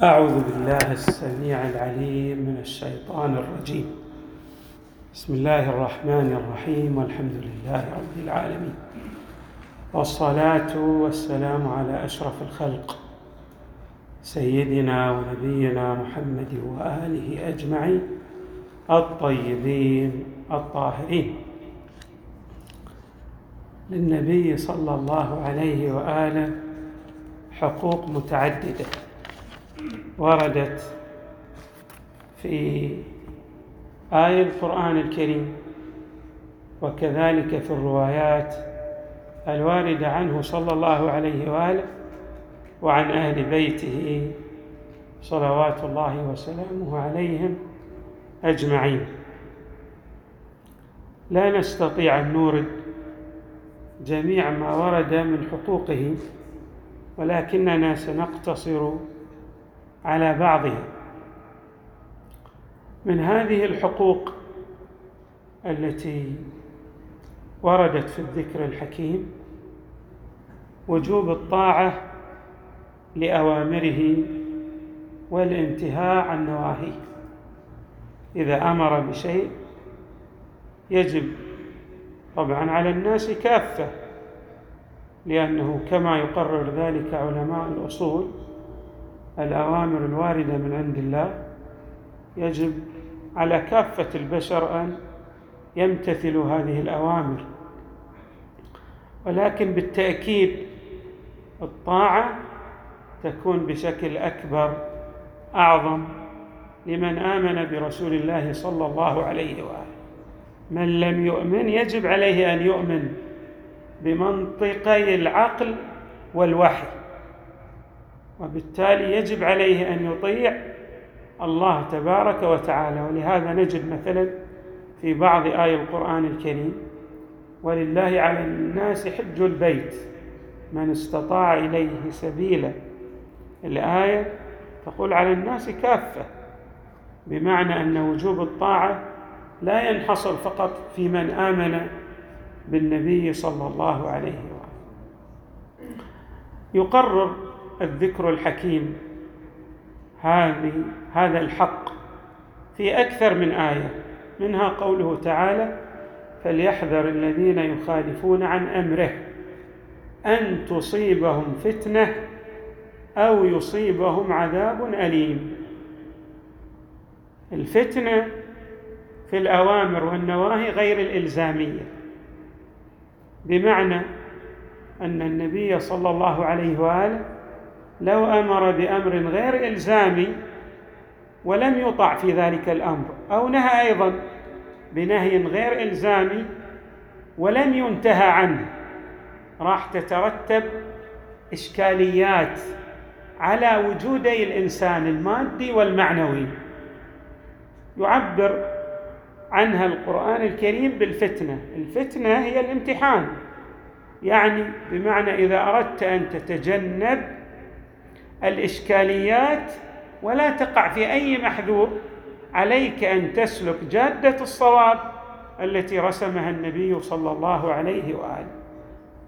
أعوذ بالله السميع العليم من الشيطان الرجيم. بسم الله الرحمن الرحيم والحمد لله رب العالمين. والصلاة والسلام على أشرف الخلق سيدنا ونبينا محمد وآله أجمعين الطيبين الطاهرين. للنبي صلى الله عليه وآله حقوق متعددة. وردت في آية القرآن الكريم وكذلك في الروايات الواردة عنه صلى الله عليه وآله وعن أهل بيته صلوات الله وسلامه عليهم أجمعين. لا نستطيع أن نورد جميع ما ورد من حقوقه ولكننا سنقتصر على بعضها من هذه الحقوق التي وردت في الذكر الحكيم وجوب الطاعة لأوامره والانتهاء عن نواهيه. إذا أمر بشيء يجب طبعا على الناس كافة لأنه كما يقرر ذلك علماء الأصول الأوامر الواردة من عند الله يجب على كافة البشر أن يمتثلوا هذه الأوامر. ولكن بالتأكيد الطاعة تكون بشكل أكبر أعظم لمن آمن برسول الله صلى الله عليه وآله. من لم يؤمن يجب عليه أن يؤمن بمنطقي العقل والوحي. وبالتالي يجب عليه أن يطيع الله تبارك وتعالى. ولهذا نجد مثلا في بعض آي القرآن الكريم ولله على الناس حج البيت من استطاع إليه سبيلا. الآية تقول على الناس كافة بمعنى أن وجوب الطاعة لا ينحصر فقط في من آمن بالنبي صلى الله عليه وآله يقرر الذكر الحكيم. هذه هذا الحق. في أكثر من آية منها قوله تعالى فليحذر الذين يخالفون عن أمره أن تصيبهم فتنة أو يصيبهم عذاب أليم. الفتنة في الأوامر والنواهي غير الإلزامية بمعنى أن النبي صلى الله عليه وآله لو أمر بأمر غير إلزامي ولم يطع في ذلك الأمر أو نهى أيضا بنهي غير إلزامي ولم ينتهى عنه راح تترتب إشكاليات على وجودي الإنسان المادي والمعنوي. يعبر عنها القرآن الكريم بالفتنة. الفتنة هي الامتحان. يعني بمعنى إذا أردت أن تتجنب الإشكاليات ولا تقع في أي محذور عليك أن تسلك جادة الصواب التي رسمها النبي صلى الله عليه وآله.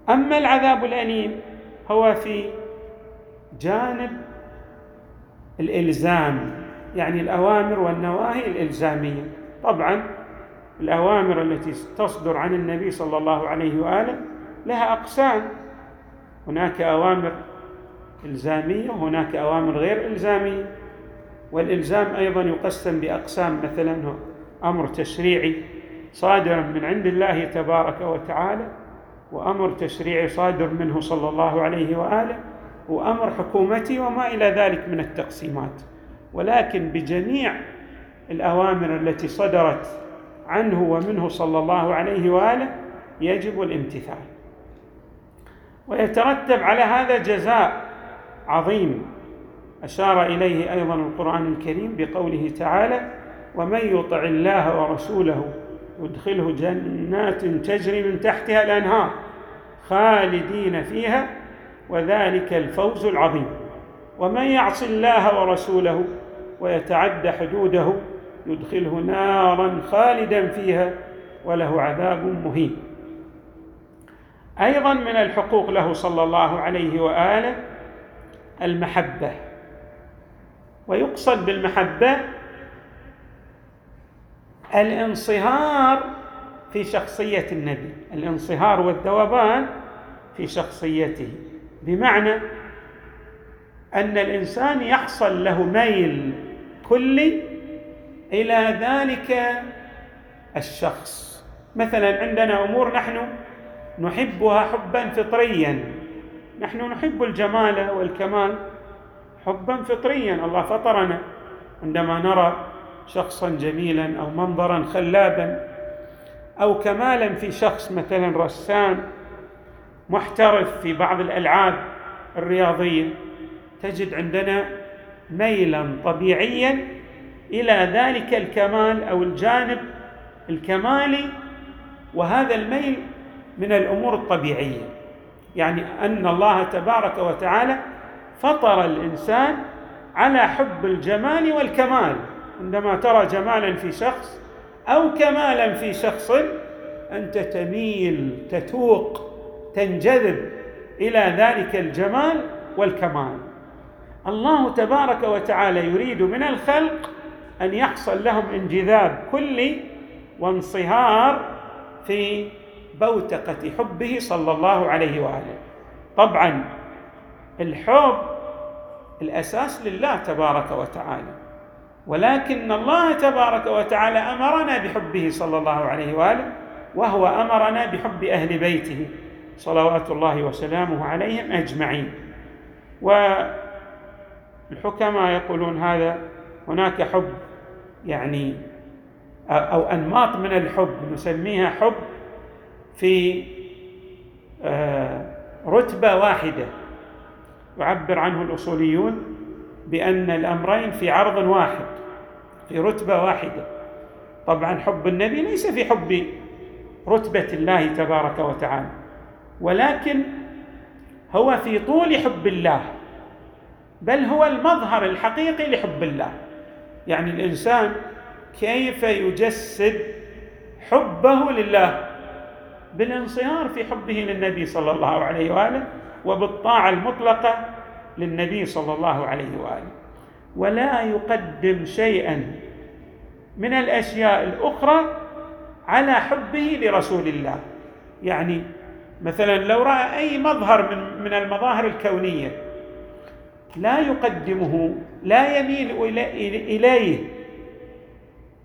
أما العذاب الأليم هو في جانب الإلزام يعني الأوامر والنواهي الإلزامية. طبعا الأوامر التي تصدر عن النبي صلى الله عليه وآله لها أقسام. هناك أوامر إلزامية وهناك أوامر غير إلزامية والإلزام أيضا يقسم بأقسام. مثلا أمر تشريعي صادر من عند الله تبارك وتعالى وأمر تشريعي صادر منه صلى الله عليه وآله وأمر حكومتي وما إلى ذلك من التقسيمات. ولكن بجميع الأوامر التي صدرت عنه ومنه صلى الله عليه وآله يجب الامتثال. ويترتب على هذا جزاء عظيم. أشار إليه أيضا القرآن الكريم بقوله تعالى ومن يطع الله ورسوله يدخله جنات تجري من تحتها الأنهار خالدين فيها وذلك الفوز العظيم. ومن يعص الله ورسوله ويتعد حدوده يدخله نارا خالدا فيها وله عذاب مهين. أيضا من الحقوق له صلى الله عليه وآله المحبة. ويقصد بالمحبة الانصهار في شخصية النبي الانصهار والذوبان في شخصيته. بمعنى أن الإنسان يحصل له ميل كلي إلى ذلك الشخص. مثلا عندنا أمور نحن نحبها حبا فطريا. نحن نحب الجمال والكمال حبا فطريا الله فطرنا. عندما نرى شخصا جميلا أو منظرا خلابا أو كمالا في شخص مثلا رسام محترف في بعض الألعاب الرياضية تجد عندنا ميلا طبيعيا إلى ذلك الكمال أو الجانب الكمالي وهذا الميل من الأمور الطبيعية. يعني أن الله تبارك وتعالى فطر الإنسان على حب الجمال والكمال. عندما ترى جمالا في شخص أو كمالا في شخص أنت تميل تتوق تنجذب إلى ذلك الجمال والكمال. الله تبارك وتعالى يريد من الخلق أن يحصل لهم انجذاب كلي وانصهار في بوتقة حبه صلى الله عليه وآله. طبعا الحب الأساس لله تبارك وتعالى ولكن الله تبارك وتعالى أمرنا بحبه صلى الله عليه وآله وهو أمرنا بحب أهل بيته صلوات الله وسلامه عليهم أجمعين. والحكماء يقولون هذا هناك حب يعني أو أنماط من الحب نسميها حب في آه، رتبة واحدة. يعبر عنه الأصوليون بأن الأمرين في عرض واحد في رتبة واحدة. طبعا حب النبي ليس في حب رتبة الله تبارك وتعالى ولكن هو في طول حب الله بل هو المظهر الحقيقي لحب الله. يعني الإنسان كيف يجسد حبه لله؟ بالانصهار في حبه للنبي صلى الله عليه وآله وبالطاعة المطلقة للنبي صلى الله عليه وآله. ولا يقدم شيئا من الأشياء الأخرى على حبه لرسول الله. يعني مثلا لو رأى أي مظهر من من المظاهر الكونية لا يقدمه لا يميل إليه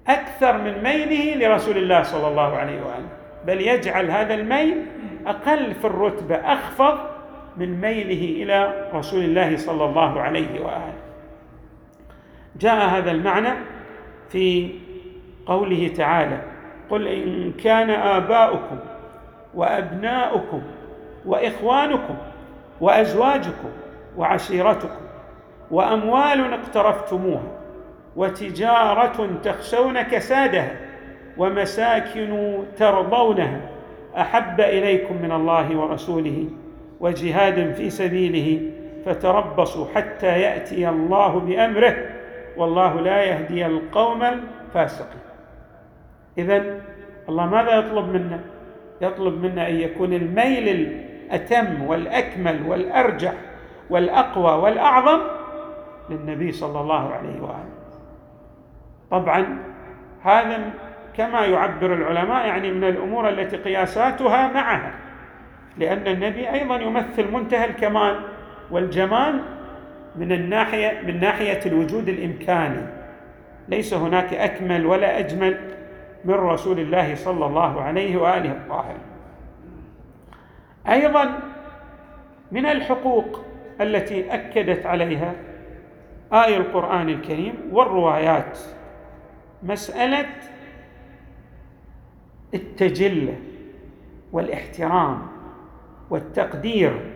أكثر من ميله لرسول الله صلى الله عليه وآله. بل يجعل هذا الميل أقل في الرتبة أخفض من ميله إلى رسول الله صلى الله عليه وآله. جاء هذا المعنى في قوله تعالى قل إن كان آباؤكم وأبناؤكم وإخوانكم وأزواجكم وعشيرتكم وأموال اقترفتموها وتجارة تخشون كسادها ومساكن ترضونها. أحب إليكم من الله ورسوله وجهاد في سبيله فتربصوا حتى يأتي الله بأمره والله لا يهدي القوم الفاسقين. اذا الله ماذا يطلب منا؟ يطلب منا أن يكون الميل الأتم والأكمل والأرجح والأقوى والأعظم للنبي صلى الله عليه وآله. طبعا هذا كما يعبر العلماء يعني من الأمور التي قياساتها معها. لأن النبي أيضا يمثل منتهى الكمال والجمال من الناحية من ناحية الوجود الإمكاني. ليس هناك أكمل ولا أجمل من رسول الله صلى الله عليه وآله الطاهرين أيضا من الحقوق التي أكدت عليها آية القرآن الكريم والروايات. مسألة التجلة والاحترام والتقدير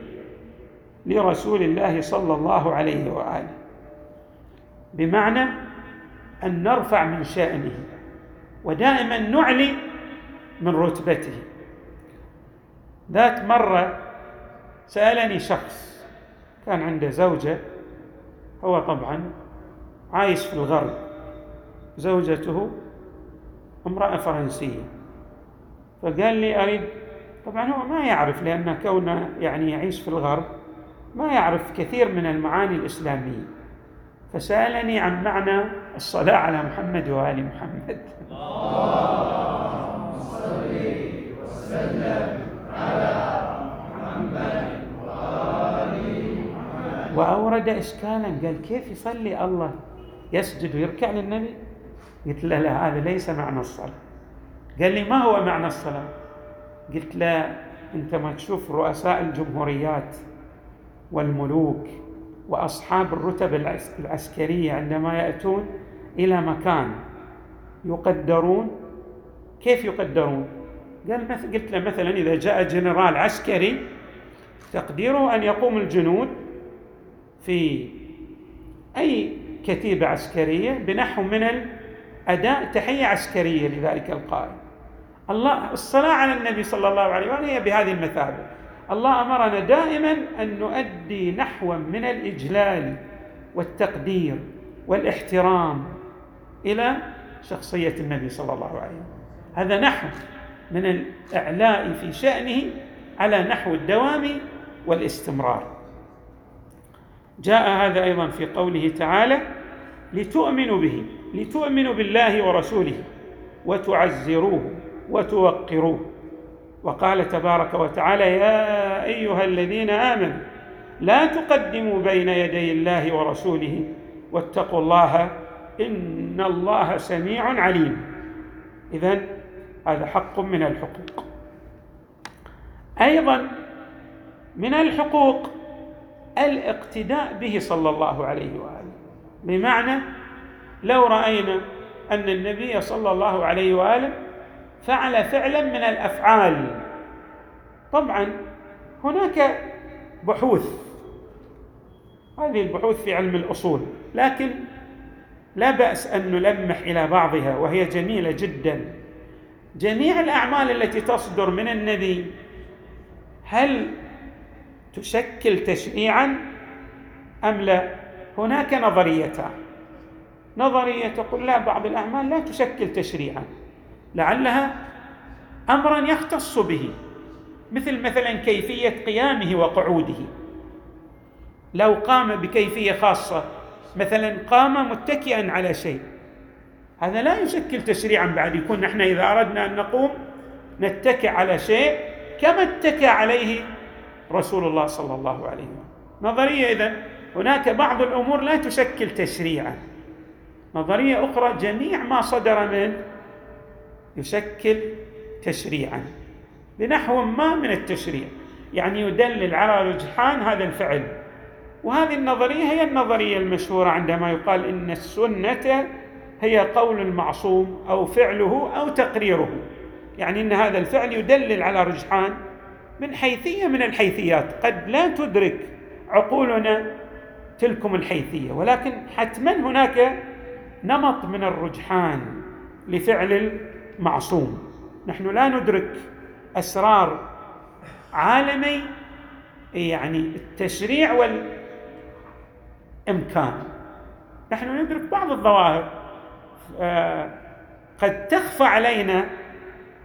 لرسول الله صلى الله عليه وآله. بمعنى أن نرفع من شأنه ودائما نعلي من رتبته. ذات مرة سألني شخص كان عنده زوجة هو طبعا عايش في الغرب زوجته امرأة فرنسية. فقال لي أريد طبعا هو ما يعرف لأن كونه يعني يعيش في الغرب ما يعرف كثير من المعاني الإسلامية. فسألني عن معنى الصلاة على محمد وآل محمد. اللهم وسلم على محمد وآل محمد وأورد إشكالا قال كيف يصلي الله؟ يسجد ويركع للنبي؟ قلت له لا هذا ليس معنى الصلاة. قال لي ما هو معنى الصلاة قلت له أنت ما تشوف رؤساء الجمهوريات والملوك وأصحاب الرتب العسكرية عندما يأتون إلى مكان يقدرون كيف يقدرون؟ قال قلت له مثلا إذا جاء جنرال عسكري تقديره أن يقوم الجنود في أي كتيبة عسكرية بنحو من الأداء تحية عسكرية لذلك القائد. الله الصلاة على النبي صلى الله عليه وآله هي بهذه المثابة. الله أمرنا دائما أن نؤدي نحوا من الإجلال والتقدير والإحترام إلى شخصية النبي صلى الله عليه وسلم هذا نحو من الإعلاء في شأنه على نحو الدوام والاستمرار جاء هذا أيضا في قوله تعالى لتؤمنوا به لتؤمنوا بالله ورسوله وتعزروه وتوقروه وقال تبارك وتعالى يا أيها الذين آمنوا لا تقدموا بين يدي الله ورسوله. واتقوا الله إن الله سميع عليم. اذا هذا حق من الحقوق. أيضا من الحقوق الاقتداء به صلى الله عليه وآله. بمعنى لو رأينا أن النبي صلى الله عليه وآله فعل فعلا من الأفعال. طبعا هناك بحوث. هذه البحوث في علم الأصول لكن لا بأس أن نلمح إلى بعضها وهي جميلة جدا. جميع الأعمال التي تصدر من النبي هل تشكل تشريعا أم لا؟ هناك نظريتان. نظرية تقول لا بعض الأعمال لا تشكل تشريعا. لعلها أمرا يختص به مثل مثلا كيفية قيامه وقعوده. لو قام بكيفية خاصة مثلا قام متكئا على شيء. هذا لا يشكل تشريعا بعد يكون نحن إذا أردنا أن نقوم نتكئ على شيء كما اتكى عليه رسول الله صلى الله عليه وسلم. نظرية اذا هناك بعض الأمور لا تشكل تشريعا. نظرية أخرى جميع ما صدر من يشكل تشريعا بنحو ما من التشريع. يعني يدلل على رجحان هذا الفعل. وهذه النظرية هي النظرية المشهورة عندما يقال إن السنة هي قول المعصوم أو فعله أو تقريره. يعني إن هذا الفعل يدلل على رجحان من حيثية من الحيثيات. قد لا تدرك عقولنا تلكم الحيثية ولكن حتما هناك نمط من الرجحان لفعل معصوم. نحن لا ندرك أسرار عالمي يعني التشريع والإمكان. نحن ندرك بعض الظواهر آه، قد تخفى علينا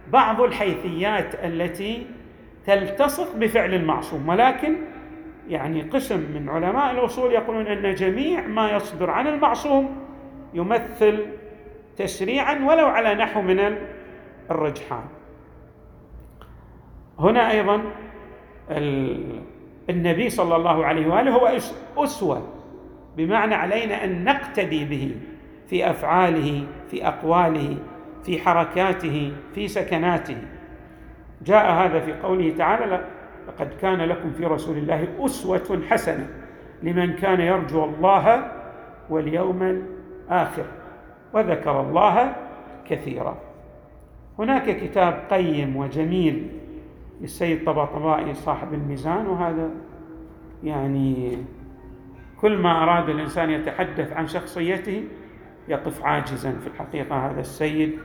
بعض الحيثيات التي تلتصق بفعل المعصوم. ولكن يعني قسم من علماء الأصول يقولون أن جميع ما يصدر عن المعصوم يمثل تشريعا ولو على نحو من الرجحان. هنا أيضا النبي صلى الله عليه وآله هو أسوة بمعنى علينا أن نقتدي به في أفعاله في أقواله في حركاته في سكناته. جاء هذا في قوله تعالى لقد كان لكم في رسول الله أسوة حسنة لمن كان يرجو الله واليوم الآخر. وذكر الله كثيرا. هناك كتاب قيم وجميل للسيد طباطبائي صاحب الميزان وهذا يعني كل ما أراد الإنسان يتحدث عن شخصيته يقف عاجزا في الحقيقة. هذا السيد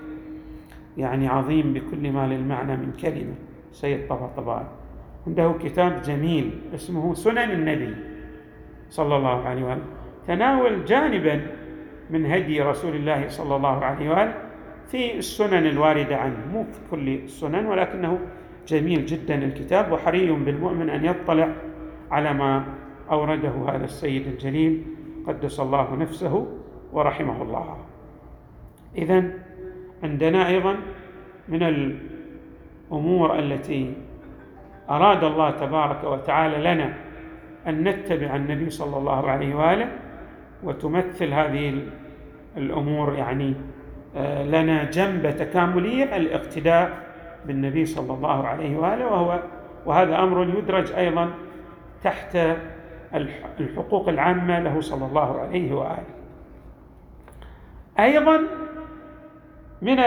يعني عظيم بكل ما للمعنى من كلمة سيد طباطبائي. عنده كتاب جميل اسمه سنن النبي صلى الله عليه وآله تناول جانبا من هدي رسول الله صلى الله عليه وآله في السنن الواردة عنه. مو في كل السنن ولكنه جميل جدا الكتاب وحري بالمؤمن أن يطلع على ما أورده هذا السيد الجليل قدس الله نفسه ورحمه الله. اذا عندنا أيضا من الأمور التي أراد الله تبارك وتعالى لنا أن نتبع النبي صلى الله عليه وآله وتمثل هذه الأمور يعني آه، لنا جنبه تكاملية الاقتداء بالنبي صلى الله عليه وآله وهو وهذا أمر يدرج أيضا تحت الحقوق العامة له صلى الله عليه وآله. أيضا من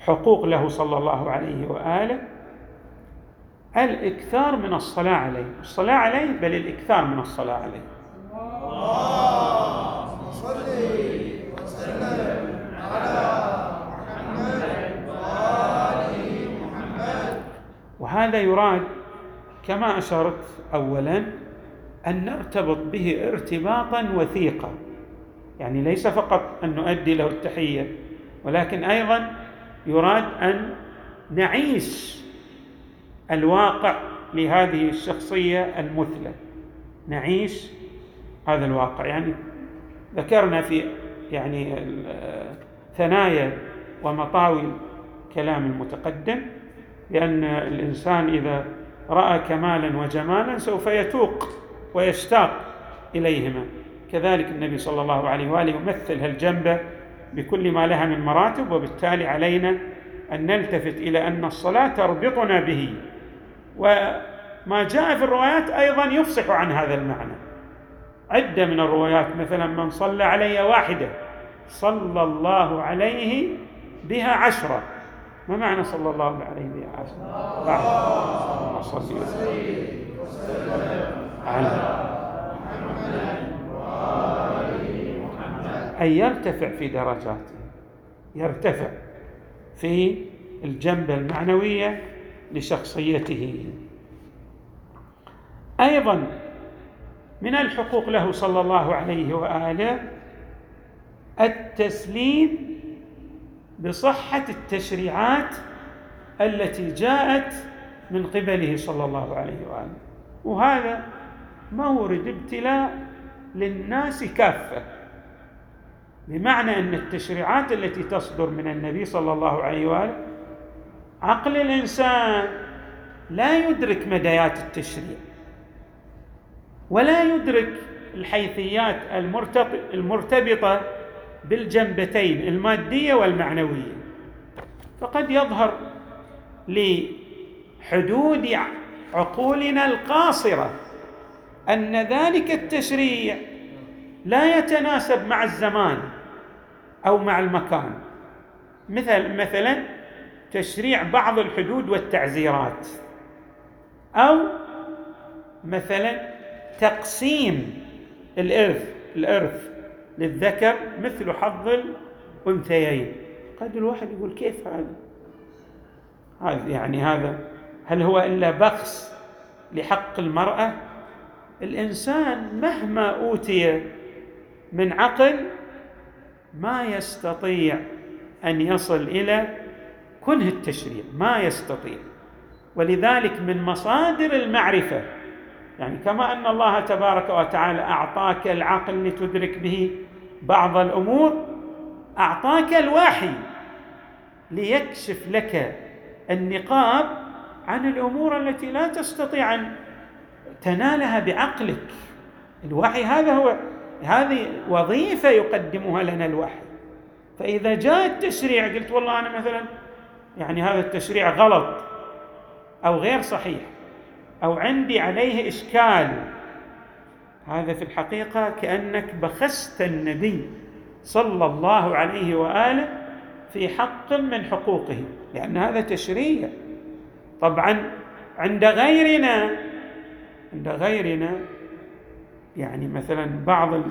الحقوق له صلى الله عليه وآله الإكثار من الصلاة عليه. الصلاة عليه بل الإكثار من الصلاة عليه. اللهم صل وسلم على محمد محمد وهذا يراد كما أشرت أولا أن نرتبط به ارتباطا وثيقا. يعني ليس فقط أن نؤدي له التحية ولكن أيضا يراد أن نعيش الواقع لهذه الشخصية المثلى. نعيش هذا الواقع. يعني ذكرنا في يعني ثنايا ومطاوي كلام المتقدم بأن الإنسان إذا رأى كمالا وجمالا سوف يتوق ويشتاق إليهما. كذلك النبي صلى الله عليه وآله يمثل هالجنبة بكل ما لها من مراتب وبالتالي علينا أن نلتفت إلى أن الصلاة تربطنا به. وما جاء في الروايات أيضا يفصح عن هذا المعنى. عدة من الروايات مثلا من صلى علي واحدة صلى الله عليه بها عشرة. ما معنى صلى الله عليه بها عشرة؟ بعد صلى وسلم على أن يرتفع في درجاته يرتفع في الجنبة المعنوية لشخصيته. أيضا من الحقوق له صلى الله عليه وآله التسليم بصحة التشريعات التي جاءت من قبله صلى الله عليه وآله. وهذا مورد ابتلاء للناس كافة بمعنى أن التشريعات التي تصدر من النبي صلى الله عليه وآله عقل الإنسان لا يدرك مديات التشريع ولا يدرك الحيثيات المرتبطة بالجنبتين المادية والمعنوية. فقد يظهر لحدود عقولنا القاصرة أن ذلك التشريع لا يتناسب مع الزمان أو مع المكان. مثل مثلا تشريع بعض الحدود والتعزيرات. أو مثلا تقسيم الإرث الإرث للذكر مثل حظ الأنثيين. قد الواحد يقول كيف هذا؟ هذا يعني هذا هل هو إلا بخس لحق المرأة؟ الإنسان مهما أوتي من عقل ما يستطيع أن يصل إلى كنه التشريع ما يستطيع. ولذلك من مصادر المعرفة يعني كما أن الله تبارك وتعالى أعطاك العقل لتدرك به بعض الأمور أعطاك الوحي ليكشف لك النقاب عن الأمور التي لا تستطيع أن تنالها بعقلك. الوحي هذا هو هذه وظيفة يقدمها لنا الوحي. فإذا جاء التشريع قلت والله أنا مثلا يعني هذا التشريع غلط أو غير صحيح أو عندي عليه إشكال. هذا في الحقيقة كأنك بخست النبي صلى الله عليه وآله في حق من حقوقه لأن هذا تشريع. طبعا عند غيرنا عند غيرنا يعني مثلا بعض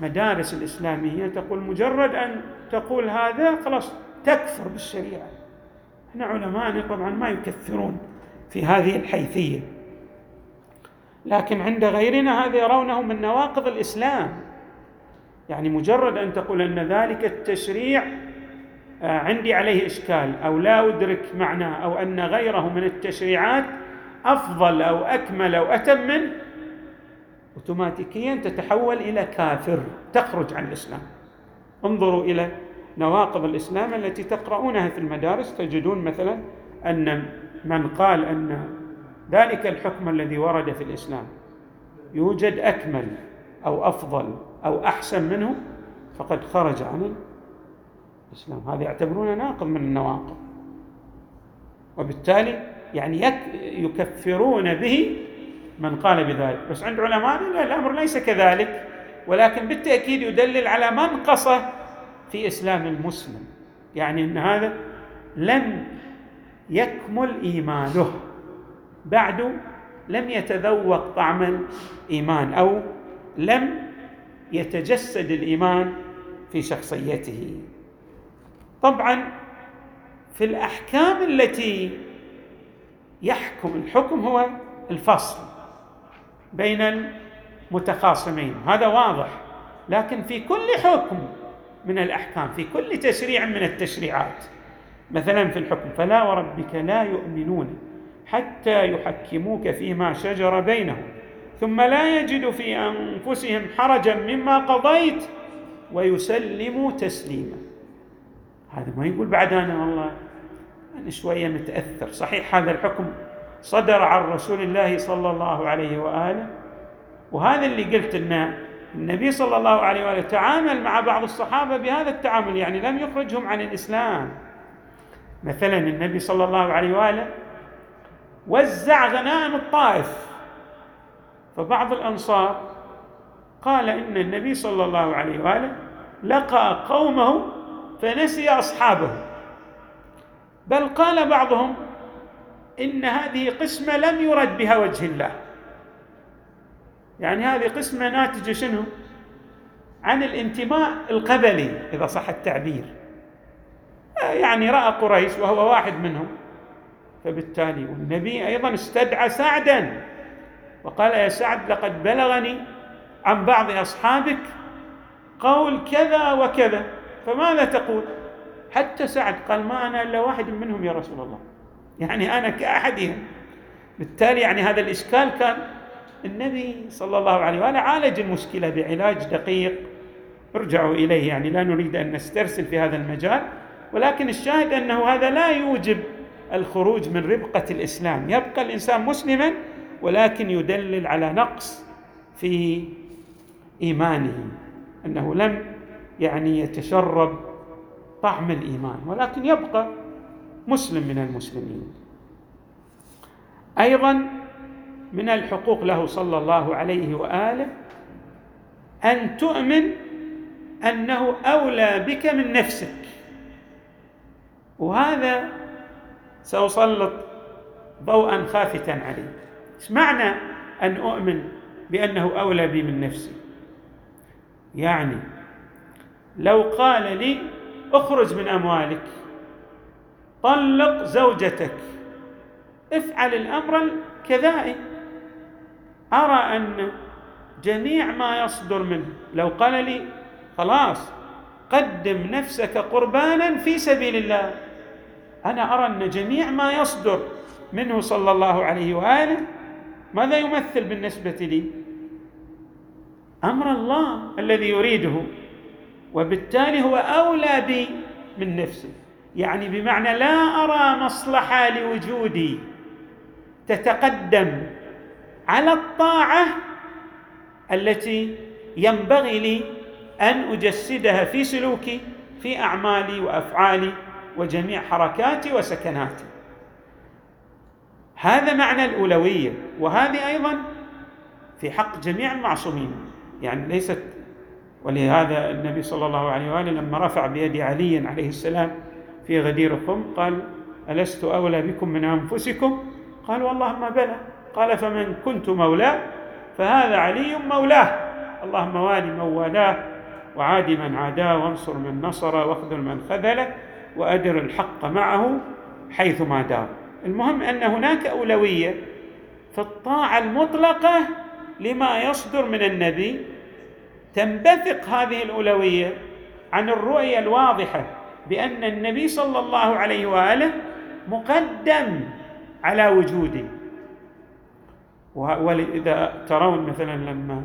المدارس الإسلامية تقول مجرد أن تقول هذا خلاص تكفر بالشريعة. إحنا علماءنا طبعا ما يكثرون في هذه الحيثية. لكن عند غيرنا هذا يرونه من نواقض الإسلام. يعني مجرد أن تقول أن ذلك التشريع آه، عندي عليه إشكال أو لا أدرك معناه أو أن غيره من التشريعات أفضل أو أكمل أو أتم منه اوتوماتيكيا تتحول إلى كافر تخرج عن الإسلام. انظروا إلى نواقض الإسلام التي تقرؤونها في المدارس تجدون مثلا أن من قال أن ذلك الحكم الذي ورد في الإسلام يوجد أكمل أو أفضل أو أحسن منه فقد خرج عن الإسلام. هذا يعتبرونه ناقض من النواقض. وبالتالي يعني يكفرون به من قال بذلك. بس عند علماء الأمر ليس كذلك ولكن بالتأكيد يدلل على منقصه في إسلام المسلم. يعني إن هذا لم يكمل إيمانه. بعد لم يتذوق طعم الإيمان أو لم يتجسد الإيمان في شخصيته. طبعا في الأحكام التي يحكم الحكم هو الفصل بين المتخاصمين. هذا واضح. لكن في كل حكم من الأحكام في كل تشريع من التشريعات. مثلا في الحكم فلا وربك لا يؤمنون حتى يحكموك فيما شجر بينهم ثم لا يجدوا في أنفسهم حرجا مما قضيت ويسلموا تسليما. هذا ما يقول بعد أنا والله أنا شوية متأثر. صحيح هذا الحكم صدر عن رسول الله صلى الله عليه وآله وهذا اللي قلت إنه النبي صلى الله عليه وآله تعامل مع بعض الصحابة بهذا التعامل يعني لم يخرجهم عن الإسلام. مثلا النبي صلى الله عليه وآله وزع غنائم الطائف فبعض الأنصار قال إن النبي صلى الله عليه وآله لقى قومه فنسي أصحابه. بل قال بعضهم إن هذه قسمة لم يرد بها وجه الله. يعني هذه قسمة ناتجة شنو؟ عن الانتماء القبلي إذا صح التعبير. يعني رأى قريش وهو واحد منهم. فبالتالي والنبي أيضا استدعى سعدا. وقال يا سعد لقد بلغني عن بعض أصحابك قول كذا وكذا. فماذا تقول؟ حتى سعد قال ما أنا إلا واحد منهم يا رسول الله. يعني أنا كأحدهم. بالتالي يعني هذا الإشكال كان النبي صلى الله عليه وآله عالج المشكلة بعلاج دقيق. ارجعوا إليه يعني لا نريد أن نسترسل في هذا المجال ولكن الشاهد أنه هذا لا يوجب الخروج من ربقة الإسلام. يبقى الإنسان مسلما ولكن يدلل على نقص في إيمانه أنه لم يعني يتشرب طعم الإيمان ولكن يبقى مسلم من المسلمين. أيضا من الحقوق له صلى الله عليه وآله أن تؤمن أنه أولى بك من نفسك. وهذا سأسلط ضوءا خافتا عليه. إيش معنى أن أؤمن بأنه أولى بي من نفسي؟ يعني لو قال لي اخرج من أموالك طلق زوجتك افعل الأمر الكذائي. أرى أن جميع ما يصدر منه لو قال لي خلاص قدم نفسك قربانا في سبيل الله أنا أرى أن جميع ما يصدر منه صلى الله عليه وآله ماذا يمثل بالنسبة لي؟ أمر الله الذي يريده وبالتالي هو أولى بي من نفسي يعني بمعنى لا أرى مصلحة لوجودي تتقدم على الطاعة التي ينبغي لي أن أجسدها في سلوكي في أعمالي وأفعالي وجميع حركاتي وسكناتي. هذا معنى الأولوية وهذه أيضا في حق جميع المعصومين. يعني ليست ولهذا النبي صلى الله عليه وآله لما رفع بيد علي عليه السلام في غدير الخم قال ألست أولى بكم من أنفسكم؟ قالوا اللهم بلى. قال فمن كنت مولاه فهذا علي مولاه. اللهم والي من والاه وعاد من عاداه وانصر من نصر واخذل من خذله وأدر الحق معه حيثما دار. المهم أن هناك أولوية في الطاعة المطلقة لما يصدر من النبي. تنبثق هذه الأولوية عن الرؤية الواضحة بأن النبي صلى الله عليه وآله مقدم على وجوده. وإذا ترون مثلا لما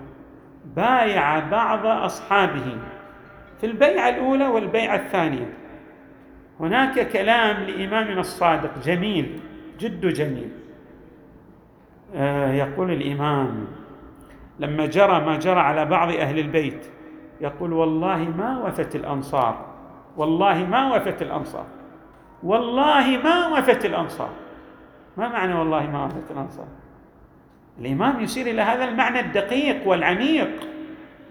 بايع بعض أصحابه في البيعة الأولى والبيعة الثانية. هناك كلام لإمامنا الصادق جميل جد جميل. آه يقول الإمام لما جرى ما جرى على بعض أهل البيت يقول والله ما وفت الأنصار والله ما وفت الأنصار والله ما وفت الأنصار. ما معنى والله ما وفت الأنصار؟ الإمام يشير إلى هذا المعنى الدقيق والعميق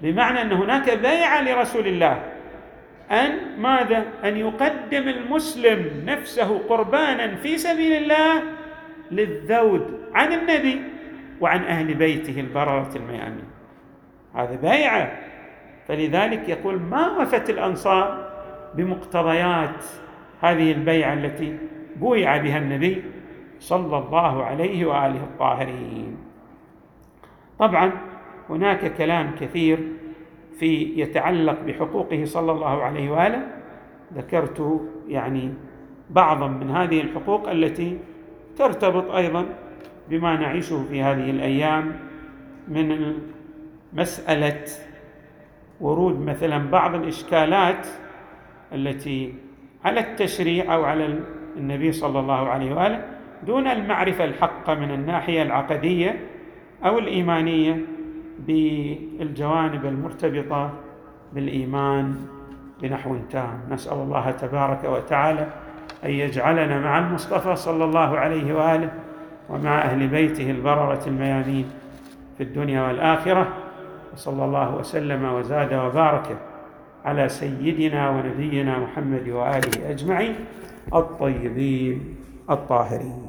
بمعنى أن هناك بيعة لرسول الله. أن ماذا؟ أن يقدم المسلم نفسه قربانا في سبيل الله للذود عن النبي وعن أهل بيته البررة الميامين. هذا بيعة. فلذلك يقول ما وفت الأنصار بمقتضيات هذه البيعة التي بويع بها النبي صلى الله عليه وآله الطاهرين. طبعا هناك كلام كثير في يتعلق بحقوقه صلى الله عليه وآله. ذكرت يعني بعضا من هذه الحقوق التي ترتبط أيضا بما نعيشه في هذه الأيام من مسألة ورود مثلا بعض الإشكالات التي على التشريع أو على النبي صلى الله عليه وآله دون المعرفة الحقه من الناحية العقدية أو الإيمانية بالجوانب المرتبطة بالإيمان بنحو تام. نسأل الله تبارك وتعالى أن يجعلنا مع المصطفى صلى الله عليه وآله ومع أهل بيته البررة الميامين في الدنيا والآخرة وصلى الله وسلم وزاد وبارك على سيدنا ونبينا محمد وآله أجمعين الطيبين الطاهرين.